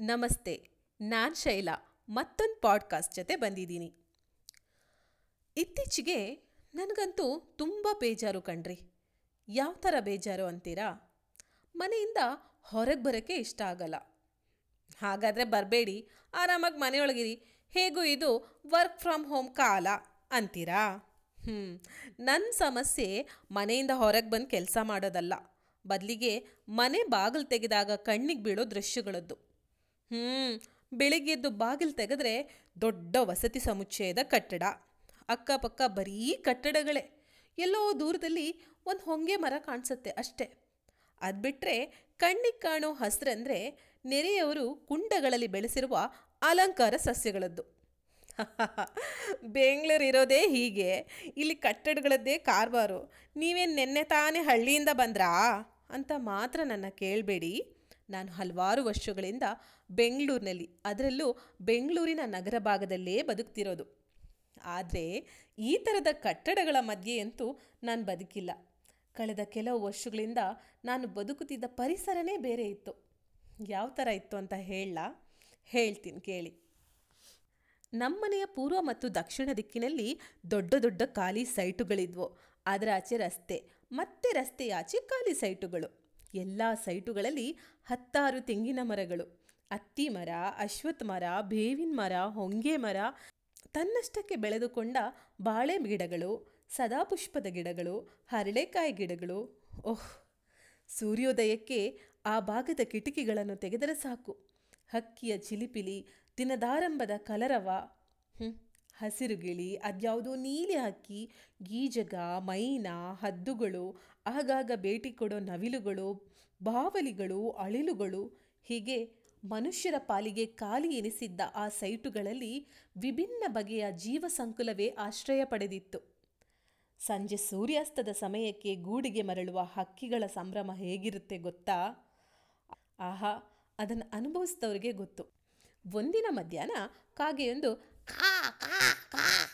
ನಮಸ್ತೆ, ನಾನು ಶೈಲಾ, ಮತ್ತೊಂದು ಪಾಡ್ಕಾಸ್ಟ್ ಜೊತೆ ಬಂದಿದ್ದೀನಿ. ಇತ್ತೀಚೆಗೆ ನನಗಂತೂ ತುಂಬ ಬೇಜಾರು ಕಣ್ರಿ. ಯಾವ ಥರ ಬೇಜಾರು ಅಂತೀರಾ? ಮನೆಯಿಂದ ಹೊರಗೆ ಬರೋಕ್ಕೆ ಇಷ್ಟ ಆಗಲ್ಲ. ಹಾಗಾದರೆ ಬರಬೇಡಿ, ಆರಾಮಾಗಿ ಮನೆಯೊಳಗಿರಿ. ಹೇಗೂ ಇದು ವರ್ಕ್ ಫ್ರಮ್ ಹೋಮ್ ಕಾಲ ಅಂತೀರಾ? ಹ್ಞೂ ನನ್ನ ಸಮಸ್ಯೆ ಮನೆಯಿಂದ ಹೊರಗೆ ಬಂದು ಕೆಲಸ ಮಾಡೋದಲ್ಲ. ಬದಲಿಗೆ ಮನೆ ಬಾಗಿಲು ತೆಗೆದಾಗ ಕಣ್ಣಿಗೆ ಬೀಳೋ ದೃಶ್ಯಗಳದ್ದು. ಹ್ಞೂ ಬೆಳಿಗ್ಗೆ ಎದ್ದು ಬಾಗಿಲು ತೆಗೆದ್ರೆ ದೊಡ್ಡ ವಸತಿ ಸಮುಚ್ಚಯದ ಕಟ್ಟಡ. ಅಕ್ಕಪಕ್ಕ ಬರೀ ಕಟ್ಟಡಗಳೇ. ಎಲ್ಲೋ ದೂರದಲ್ಲಿ ಒಂದು ಹೊಂಗೆ ಮರ ಕಾಣಿಸುತ್ತೆ ಅಷ್ಟೇ. ಅದು ಬಿಟ್ಟರೆ ಕಣ್ಣಿಗೆ ಕಾಣೋ ಹಸ್ರಂದರೆ ನೆರೆಯವರು ಕುಂಡಗಳಲ್ಲಿ ಬೆಳೆಸಿರುವ ಅಲಂಕಾರ ಸಸ್ಯಗಳದ್ದು. ಬೆಂಗಳೂರು ಇರೋದೇ ಹೀಗೆ. ಇಲ್ಲಿ ಕಟ್ಟಡಗಳದ್ದೇ ಕಾರ್ಬಾರು ನೀವೇನು ನೆನ್ನೆ ತಾನೇ ಹಳ್ಳಿಯಿಂದ ಬಂದ್ರಾ? ಅಂತ ಮಾತ್ರ ನನ್ನ ಕೇಳಬೇಡಿ. ನಾನು ಹಲವಾರು ವರ್ಷಗಳಿಂದ ಬೆಂಗಳೂರಿನಲ್ಲಿ. ಅದರಲ್ಲೂ ಬೆಂಗಳೂರಿನ ನಗರ ಭಾಗದಲ್ಲೇ ಬದುಕ್ತಿರೋದು. ಆದರೆ ಈ ಥರದ ಕಟ್ಟಡಗಳ ಮಧ್ಯೆಯಂತೂ ನಾನು ಬದುಕಿಲ್ಲ. ಕಳೆದ ಕೆಲವು ವರ್ಷಗಳಿಂದ ನಾನು ಬದುಕುತ್ತಿದ್ದ ಪರಿಸರನೇ ಬೇರೆ ಇತ್ತು. ಯಾವ ಥರ ಇತ್ತು ಅಂತ ಹೇಳಲಾ? ಹೇಳ್ತೀನಿ ಕೇಳಿ. ನಮ್ಮನೆಯ ಪೂರ್ವ ಮತ್ತು ದಕ್ಷಿಣ ದಿಕ್ಕಿನಲ್ಲಿ ದೊಡ್ಡ ದೊಡ್ಡ ಖಾಲಿ ಸೈಟುಗಳಿದ್ವು. ಅದರ ಆಚೆ ರಸ್ತೆ, ಮತ್ತೆ ರಸ್ತೆಯ ಆಚೆ ಖಾಲಿ ಸೈಟುಗಳು. ಎಲ್ಲ ಸೈಟುಗಳಲ್ಲಿ ಹತ್ತಾರು ತೆಂಗಿನ ಮರಗಳು. ಅತ್ತಿ ಮರ ಅಶ್ವತ್ ಮರ ಬೇವಿನ ಮರ, ಹೊಂಗೆ ಮರ, ತನ್ನಷ್ಟಕ್ಕೆ ಬೆಳೆದುಕೊಂಡ ಬಾಳೆ ಗಿಡಗಳು, ಸದಾಪುಷ್ಪದ ಗಿಡಗಳು, ಹರಳೆಕಾಯಿ ಗಿಡಗಳು. ಓಹ್, ಸೂರ್ಯೋದಯಕ್ಕೆ ಆ ಭಾಗದ ಕಿಟಕಿಗಳನ್ನು ತೆಗೆದರೆ ಸಾಕು. ಹಕ್ಕಿಯ ಚಿಲಿಪಿಲಿ, ದಿನದಾರಂಭದ ಕಲರವ ಹಸಿರು ಗಿಳಿ, ಅದ್ಯಾವುದೋ ನೀಲಿ ಹಕ್ಕಿ, ಗೀಜಗ, ಮೈನಾ, ಹದ್ದುಗಳು ಆಗಾಗ ಭೇಟಿ ಕೊಡೋ ನವಿಲುಗಳು, ಬಾವಲಿಗಳು, ಅಳಿಲುಗಳು, ಹೀಗೆ ಮನುಷ್ಯರ ಪಾಲಿಗೆ ಖಾಲಿ ಎನಿಸಿದ್ದ ಆ ಸೈಟುಗಳಲ್ಲಿ ವಿಭಿನ್ನ ಬಗೆಯ ಜೀವ ಸಂಕುಲವೇ ಆಶ್ರಯ ಪಡೆದಿತ್ತು. ಸಂಜೆ ಸೂರ್ಯಾಸ್ತದ ಸಮಯಕ್ಕೆ ಗೂಡಿಗೆ ಮರಳುವ ಹಕ್ಕಿಗಳ ಸಂಭ್ರಮ ಹೇಗಿರುತ್ತೆ ಗೊತ್ತಾ? ಆಹಾ, ಅದನ್ನು ಅನುಭವಿಸಿದವರಿಗೆ ಗೊತ್ತು. ಒಂದಿನ ಮಧ್ಯಾಹ್ನ ಕಾಗೆಯೊಂದು ಕಾ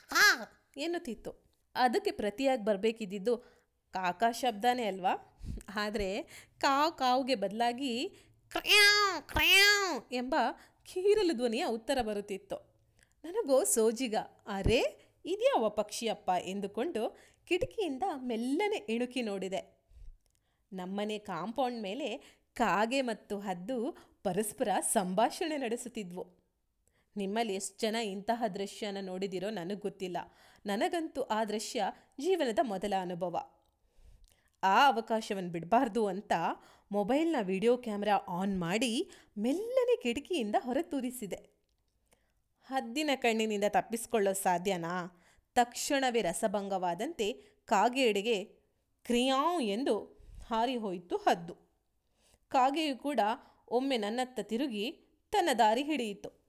ಕಾ ಎನ್ನುತ್ತಿತ್ತು. ಅದಕ್ಕೆ ಪ್ರತಿಯಾಗಿ ಬರಬೇಕಿದ್ದಿದ್ದು ಕಾಕಾ ಶಬ್ದನೇ ಅಲ್ವಾ? ಆದರೆ ಕಾವ್ ಕಾವ್ಗೆ ಬದಲಾಗಿ ಕ್ರ್ಯಾವ್ ಕ್ರ್ಯಾವ್ ಎಂಬ ಕೀರಲು ಧ್ವನಿಯ ಉತ್ತರ ಬರುತ್ತಿತ್ತು. ನನಗೋ ಸೋಜಿಗ, ಅರೆ ಇದ್ಯಾವ ಪಕ್ಷಿಯಪ್ಪ ಎಂದುಕೊಂಡು ಕಿಟಕಿಯಿಂದ ಮೆಲ್ಲನೆ ಇಣುಕಿ ನೋಡಿದೆ. ನಮ್ಮನೆ ಕಾಂಪೌಂಡ್ ಮೇಲೆ ಕಾಗೆ ಮತ್ತು ಹದ್ದು ಪರಸ್ಪರ ಸಂಭಾಷಣೆ ನಡೆಸುತ್ತಿದ್ವು. ನಿಮ್ಮಲ್ಲಿ ಎಷ್ಟು ಜನ ಇಂತಹ ದೃಶ್ಯನ ನೋಡಿದಿರೋ ನನಗೆ ಗೊತ್ತಿಲ್ಲ. ನನಗಂತೂ ಆ ದೃಶ್ಯ ಜೀವನದ ಮೊದಲ ಅನುಭವ. ಆ ಅವಕಾಶವನ್ನು ಬಿಡಬಾರ್ದು ಅಂತ ಮೊಬೈಲ್ನ ವಿಡಿಯೋ ಕ್ಯಾಮ್ರಾ ಆನ್ ಮಾಡಿ ಮೆಲ್ಲನೆ ಕಿಟಕಿಯಿಂದ ಹೊರತೂರಿಸಿದೆ. ಹದ್ದಿನ ಕಣ್ಣಿನಿಂದ ತಪ್ಪಿಸಿಕೊಳ್ಳೋ ಸಾಧ್ಯನಾ? ತಕ್ಷಣವೇ ರಸಭಂಗವಾದಂತೆ ಕಾಗೆಡೆಗೆ ಕ್ರಿಯಾವ್ ಎಂದು ಹಾರಿಹೋಯಿತು ಹದ್ದು. ಕಾಗೆಯು ಕೂಡ ಒಮ್ಮೆ ನನ್ನತ್ತ ತಿರುಗಿ ತನ್ನ ದಾರಿ ಹಿಡಿಯಿತು.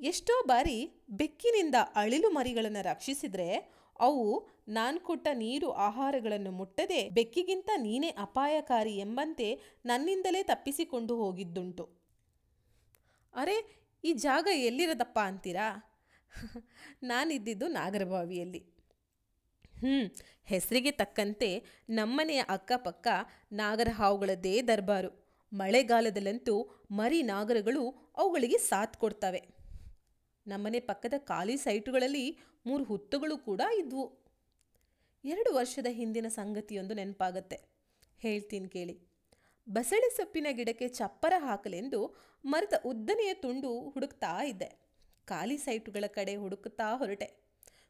ಎಷ್ಟೋ ಬಾರಿ ಬೆಕ್ಕಿನಿಂದ ಅಳಿಲು ಮರಿಗಳನ್ನು ರಕ್ಷಿಸಿದರೆ ಅವು ನಾನು ಕೊಟ್ಟ ನೀರು ಆಹಾರಗಳನ್ನು ಮುಟ್ಟದೆ ಬೆಕ್ಕಿಗಿಂತ ನೀನೇ ಅಪಾಯಕಾರಿ ಎಂಬಂತೆ ನನ್ನಿಂದಲೇ ತಪ್ಪಿಸಿಕೊಂಡು ಹೋಗಿದ್ದುಂಟು. ಅರೆ, ಈ ಜಾಗ ಎಲ್ಲಿರೋದಪ್ಪ ಅಂತೀರಾ? ನಾನಿದ್ದಿದ್ದು ನಾಗರಬಾವಿಯಲ್ಲಿ. ಹ್ಞೂ ಹೆಸರಿಗೆ ತಕ್ಕಂತೆ ನಮ್ಮನೆಯ ಅಕ್ಕಪಕ್ಕ ನಾಗರ ಹಾವುಗಳದ್ದೇ ದರ್ಬಾರು. ಮಳೆಗಾಲದಲ್ಲಂತೂ ಮರಿ ನಾಗರಗಳು ಅವುಗಳಿಗೆ ಸಾಥ್ ಕೊಡ್ತವೆ. ನಮ್ಮನೆ ಪಕ್ಕದ ಖಾಲಿ ಸೈಟುಗಳಲ್ಲಿ ಮೂರು ಹುತ್ತುಗಳು ಕೂಡ ಇದ್ವು. ಎರಡು ವರ್ಷದ ಹಿಂದಿನ ಸಂಗತಿಯೊಂದು ನೆನಪಾಗತ್ತೆ. ಹೇಳ್ತೀನಿ ಕೇಳಿ. ಬಸಳೆ ಸೊಪ್ಪಿನ ಗಿಡಕ್ಕೆ ಚಪ್ಪರ ಹಾಕಲೆಂದು ಮರದ ಉದ್ದನೆಯ ತುಂಡು ಹುಡುಕ್ತಾ ಇದ್ದೆ. ಖಾಲಿ ಸೈಟುಗಳ ಕಡೆ ಹುಡುಕುತ್ತಾ ಹೊರಟೆ.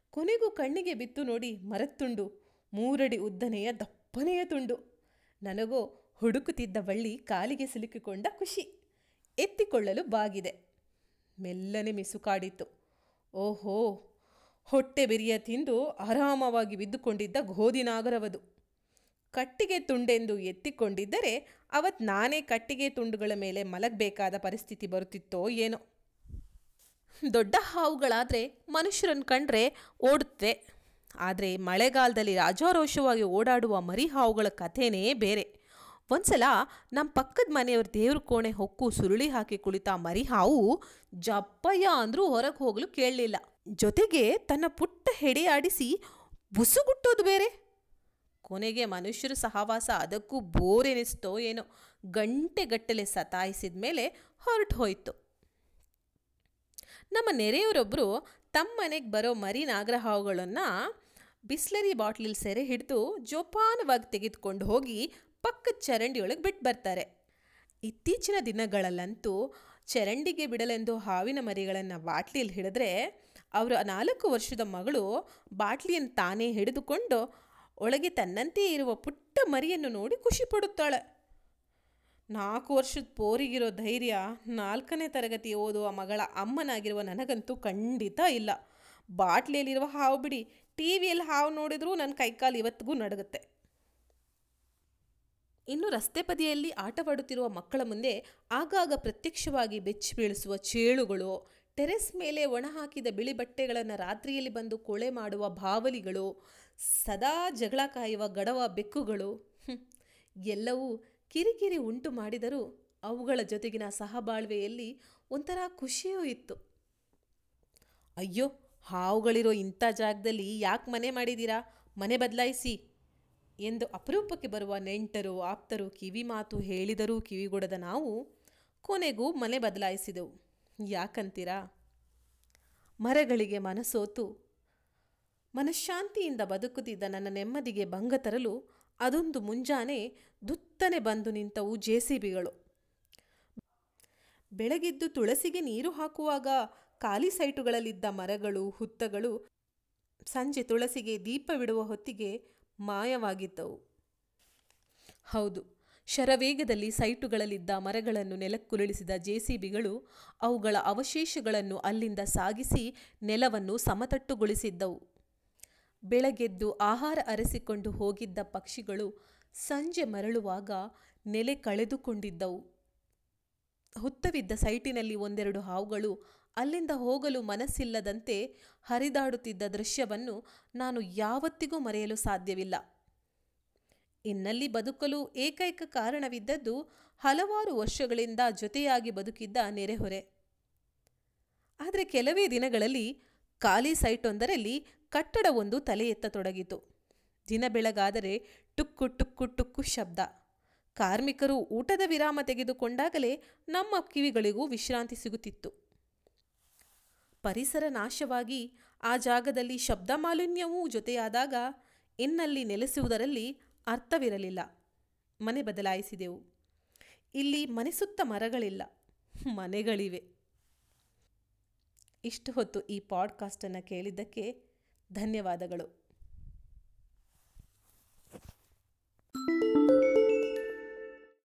ಕೊನೆಗೂ ಕಣ್ಣಿಗೆ ಬಿತ್ತು ನೋಡಿ ಮರದ ತುಂಡು, ಮೂರಡಿ ಉದ್ದನೆಯ ದಪ್ಪನೆಯ ತುಂಡು. ನನಗೋ ಹುಡುಕುತ್ತಿದ್ದ ಬಳ್ಳಿ ಕಾಲಿಗೆ ಸಿಲುಕಿಕೊಂಡ ಖುಷಿ. ಎತ್ತಿಕೊಳ್ಳಲು ಬಾಗಿದೆ. ಮೆಲ್ಲನೆ ಮಿಸುಕಾಡಿತು ಓಹೋ, ಹೊಟ್ಟೆ ಬಿರಿಯ ತಿಂದು ಆರಾಮವಾಗಿ ಬಿದ್ದುಕೊಂಡಿದ್ದ ಗೋಧಿ ನಾಗರವದು. ಕಟ್ಟಿಗೆ ತುಂಡೆಂದು ಎತ್ತಿಕೊಂಡಿದ್ದರೆ ಅವತ್ತು ನಾನೇ ಕಟ್ಟಿಗೆ ತುಂಡುಗಳ ಮೇಲೆ ಮಲಗಬೇಕಾದ ಪರಿಸ್ಥಿತಿ ಬರುತ್ತಿತ್ತೋ ಏನೋ. ದೊಡ್ಡ ಹಾವುಗಳಾದರೆ ಮನುಷ್ಯರನ್ನು ಕಂಡ್ರೆ ಓಡುತ್ತೆ. ಆದರೆ ಮಳೆಗಾಲದಲ್ಲಿ ರಾಜಾರೋಷವಾಗಿ ಓಡಾಡುವ ಮರಿ ಹಾವುಗಳ ಕಥೆನೇ ಬೇರೆ. ಒಂದ್ಸಲ ನಮ್ಮ ಪಕ್ಕದ ಮನೆಯವ್ರ ದೇವ್ರ ಕೋಣೆ ಹೊಕ್ಕು ಸುರುಳಿ ಹಾಕಿ ಕುಳಿತ ಮರಿ ಹಾವು ಜಪ್ಪಯ್ಯ ಅಂದ್ರೂ ಹೊರಗೆ ಹೋಗಲು ಕೇಳಲಿಲ್ಲ. ಜೊತೆಗೆ ತನ್ನ ಪುಟ್ಟ ಹೆಡೆ ಆಡಿಸಿ, ಬುಸುಗುಟ್ಟೋದು ಬೇರೆ. ಕೊನೆಗೆ ಮನುಷ್ಯರ ಸಹವಾಸ ಅದಕ್ಕೂ ಬೋರೆನಿಸ್ತೋ ಏನೋ ಗಂಟೆಗಟ್ಟಲೆ ಸತಾಯಿಸಿದ ಮೇಲೆ ಹೊರಟು ಹೋಯಿತು. ನಮ್ಮ ನೆರೆಯವರೊಬ್ಬರು ತಮ್ಮ ಮನೆಗೆ ಬರೋ ಮರಿ ನಾಗರಹಾವುಗಳನ್ನು ಬಿಸ್ಲರಿ ಬಾಟ್ಲಿಲ್ ಸೆರೆ ಹಿಡಿದು ಜೋಪಾನವಾಗಿ ತೆಗೆದುಕೊಂಡು ಹೋಗಿ ಪಕ್ಕದ ಚರಂಡಿಯೊಳಗೆ ಬಿಟ್ಟು ಬರ್ತಾರೆ. ಇತ್ತೀಚಿನ ದಿನಗಳಲ್ಲಂತೂ ಚರಂಡಿಗೆ ಬಿಡಲೆಂದು ಹಾವಿನ ಮರಿಗಳನ್ನು ಬಾಟ್ಲಿಯಲ್ಲಿ ಹಿಡಿದ್ರೆ ಅವರ ನಾಲ್ಕು ವರ್ಷದ ಮಗಳು ಬಾಟ್ಲಿಯನ್ನು ತಾನೇ ಹಿಡಿದುಕೊಂಡು ಒಳಗೆ ತನ್ನಂತೆಯೇ ಇರುವ ಪುಟ್ಟ ಮರಿಯನ್ನು ನೋಡಿ ಖುಷಿ ಪಡುತ್ತಾಳೆ. ನಾಲ್ಕು ವರ್ಷದ ಪೋರಿಗಿರೋ ಧೈರ್ಯ ನಾಲ್ಕನೇ ತರಗತಿ ಓದುವ ಮಗಳ ಅಮ್ಮನಾಗಿರುವ ನನಗಂತೂ ಖಂಡಿತ ಇಲ್ಲ. ಬಾಟ್ಲಿಯಲ್ಲಿರುವ ಹಾವು ಬಿಡಿ ಟಿ ವಿಯಲ್ಲಿ ಹಾವು ನೋಡಿದರೂ ನನ್ನ ಕೈಕಾಲು ಇವತ್ತಿಗೂ ನಡುಗುತ್ತೆ. ಇನ್ನು ರಸ್ತೆ ಬದಿಯಲ್ಲಿ ಆಟವಾಡುತ್ತಿರುವ ಮಕ್ಕಳ ಮುಂದೆ ಆಗಾಗ ಪ್ರತ್ಯಕ್ಷವಾಗಿ ಬೆಚ್ಚಿ ಬೀಳಿಸುವ ಚೇಳುಗಳು, ಟೆರೆಸ್ ಮೇಲೆ ಒಣ ಹಾಕಿದ ಬಿಳಿ ಬಟ್ಟೆಗಳನ್ನು ರಾತ್ರಿಯಲ್ಲಿ ಬಂದು ಕೊಳೆ ಮಾಡುವ ಬಾವಲಿಗಳು, ಸದಾ ಜಗಳ ಕಾಯುವ ಗಡವ ಬೆಕ್ಕುಗಳು ಎಲ್ಲವೂ ಕಿರಿಕಿರಿ ಉಂಟು ಮಾಡಿದರೂ ಅವುಗಳ ಜೊತೆಗಿನ ಸಹಬಾಳ್ವೆಯಲ್ಲಿ ಒಂಥರ ಖುಷಿಯೂ ಇತ್ತು. ಅಯ್ಯೋ, ಹಾವುಗಳಿರೋ ಇಂಥ ಜಾಗದಲ್ಲಿ ಯಾಕೆ ಮನೆ ಮಾಡಿದ್ದೀರಾ ಮನೆ ಬದಲಾಯಿಸಿ. ಎಂದು ಅಪರೂಪಕ್ಕೆ ಬರುವ ನೆಂಟರು, ಆಪ್ತರು ಕಿವಿ ಮಾತು ಹೇಳಿದರೂ ಕಿವಿಗೊಡದ ನಾವು ಕೊನೆಗೂ ಮನೆ ಬದಲಾಯಿಸಿದೆವು. ಯಾಕಂತೀರಾ? ಮರಗಳಿಗೆ ಮನಸೋತು. ಮನಃಶಾಂತಿಯಿಂದ ಬದುಕುತ್ತಿದ್ದ ನನ್ನ ನೆಮ್ಮದಿಗೆ ಭಂಗ ತರಲು ಅದೊಂದು ಮುಂಜಾನೆ ದುತ್ತನೆ ಬಂದು ನಿಂತವು ಜೆ ಸಿ ಬಿಗಳು. ಬೆಳಗಿದ್ದು ತುಳಸಿಗೆ ನೀರು ಹಾಕುವಾಗ ಖಾಲಿ ಸೈಟುಗಳಲ್ಲಿದ್ದ ಮರಗಳು, ಹುತ್ತಗಳು, ಸಂಜೆ ತುಳಸಿಗೆ ದೀಪವಿಡುವ ಹೊತ್ತಿಗೆ ಮಾಯವಾಗಿದ್ದವು. ಹೌದು, ಶರವೇಗದಲ್ಲಿ ಸೈಟುಗಳಲ್ಲಿದ್ದ ಮರಗಳನ್ನು ನೆಲಕ್ಕುರುಳಿಸಿದ ಜೆಸಿಬಿಗಳು ಅವುಗಳ ಅವಶೇಷಗಳನ್ನು ಅಲ್ಲಿಂದ ಸಾಗಿಸಿ ನೆಲವನ್ನು ಸಮತಟ್ಟುಗೊಳಿಸಿದ್ದವು. ಬೆಳಗೆದ್ದು ಆಹಾರ ಅರಸಿಕೊಂಡು ಹೋಗಿದ್ದ ಪಕ್ಷಿಗಳು ಸಂಜೆ ಮರಳುವಾಗ ನೆಲೆ ಕಳೆದುಕೊಂಡಿದ್ದವು. ಹುತ್ತವಿದ್ದ ಸೈಟಿನಲ್ಲಿ ಒಂದೆರಡು ಹಾವುಗಳು ಅಲ್ಲಿಂದ ಹೋಗಲು ಮನಸ್ಸಿಲ್ಲದಂತೆ ಹರಿದಾಡುತ್ತಿದ್ದ ದೃಶ್ಯವನ್ನು ನಾನು ಯಾವತ್ತಿಗೂ ಮರೆಯಲು ಸಾಧ್ಯವಿಲ್ಲ. ಇನ್ನಲ್ಲಿ ಬದುಕಲು ಏಕೈಕ ಕಾರಣವಿದ್ದದ್ದು ಹಲವಾರು ವರ್ಷಗಳಿಂದ ಜೊತೆಯಾಗಿ ಬದುಕಿದ್ದ ನೆರೆಹೊರೆ. ಆದರೆ ಕೆಲವೇ ದಿನಗಳಲ್ಲಿ ಖಾಲಿ ಸೈಟೊಂದರಲ್ಲಿ ಕಟ್ಟಡವೊಂದು ತಲೆ ಎತ್ತತೊಡಗಿತು ದಿನ ಬೆಳಗಾದರೆ ಟುಕ್ಕು ಟುಕ್ಕು ಟುಕ್ಕು ಶಬ್ದ. ಕಾರ್ಮಿಕರು ಊಟದ ವಿರಾಮ ತೆಗೆದುಕೊಂಡಾಗಲೇ ನಮ್ಮ ಕಿವಿಗಳಿಗೂ ವಿಶ್ರಾಂತಿ ಸಿಗುತ್ತಿತ್ತು. ಪರಿಸರ ನಾಶವಾಗಿ ಆ ಜಾಗದಲ್ಲಿ ಶಬ್ದ ಮಾಲಿನ್ಯವೂ ಜೊತೆಯಾದಾಗ ಇನ್ನಲ್ಲಿ ನೆಲೆಸುವುದರಲ್ಲಿ ಅರ್ಥವಿರಲಿಲ್ಲ. ಮನೆ ಬದಲಾಯಿಸಿದೆವು. ಇಲ್ಲಿ ಮನೆ ಸುತ್ತ ಮರಗಳಿಲ್ಲ. ಮನೆಗಳಿವೆ. ಇಷ್ಟು ಹೊತ್ತು ಈ ಪಾಡ್ಕಾಸ್ಟನ್ನು ಕೇಳಿದ್ದಕ್ಕೆ ಧನ್ಯವಾದಗಳು.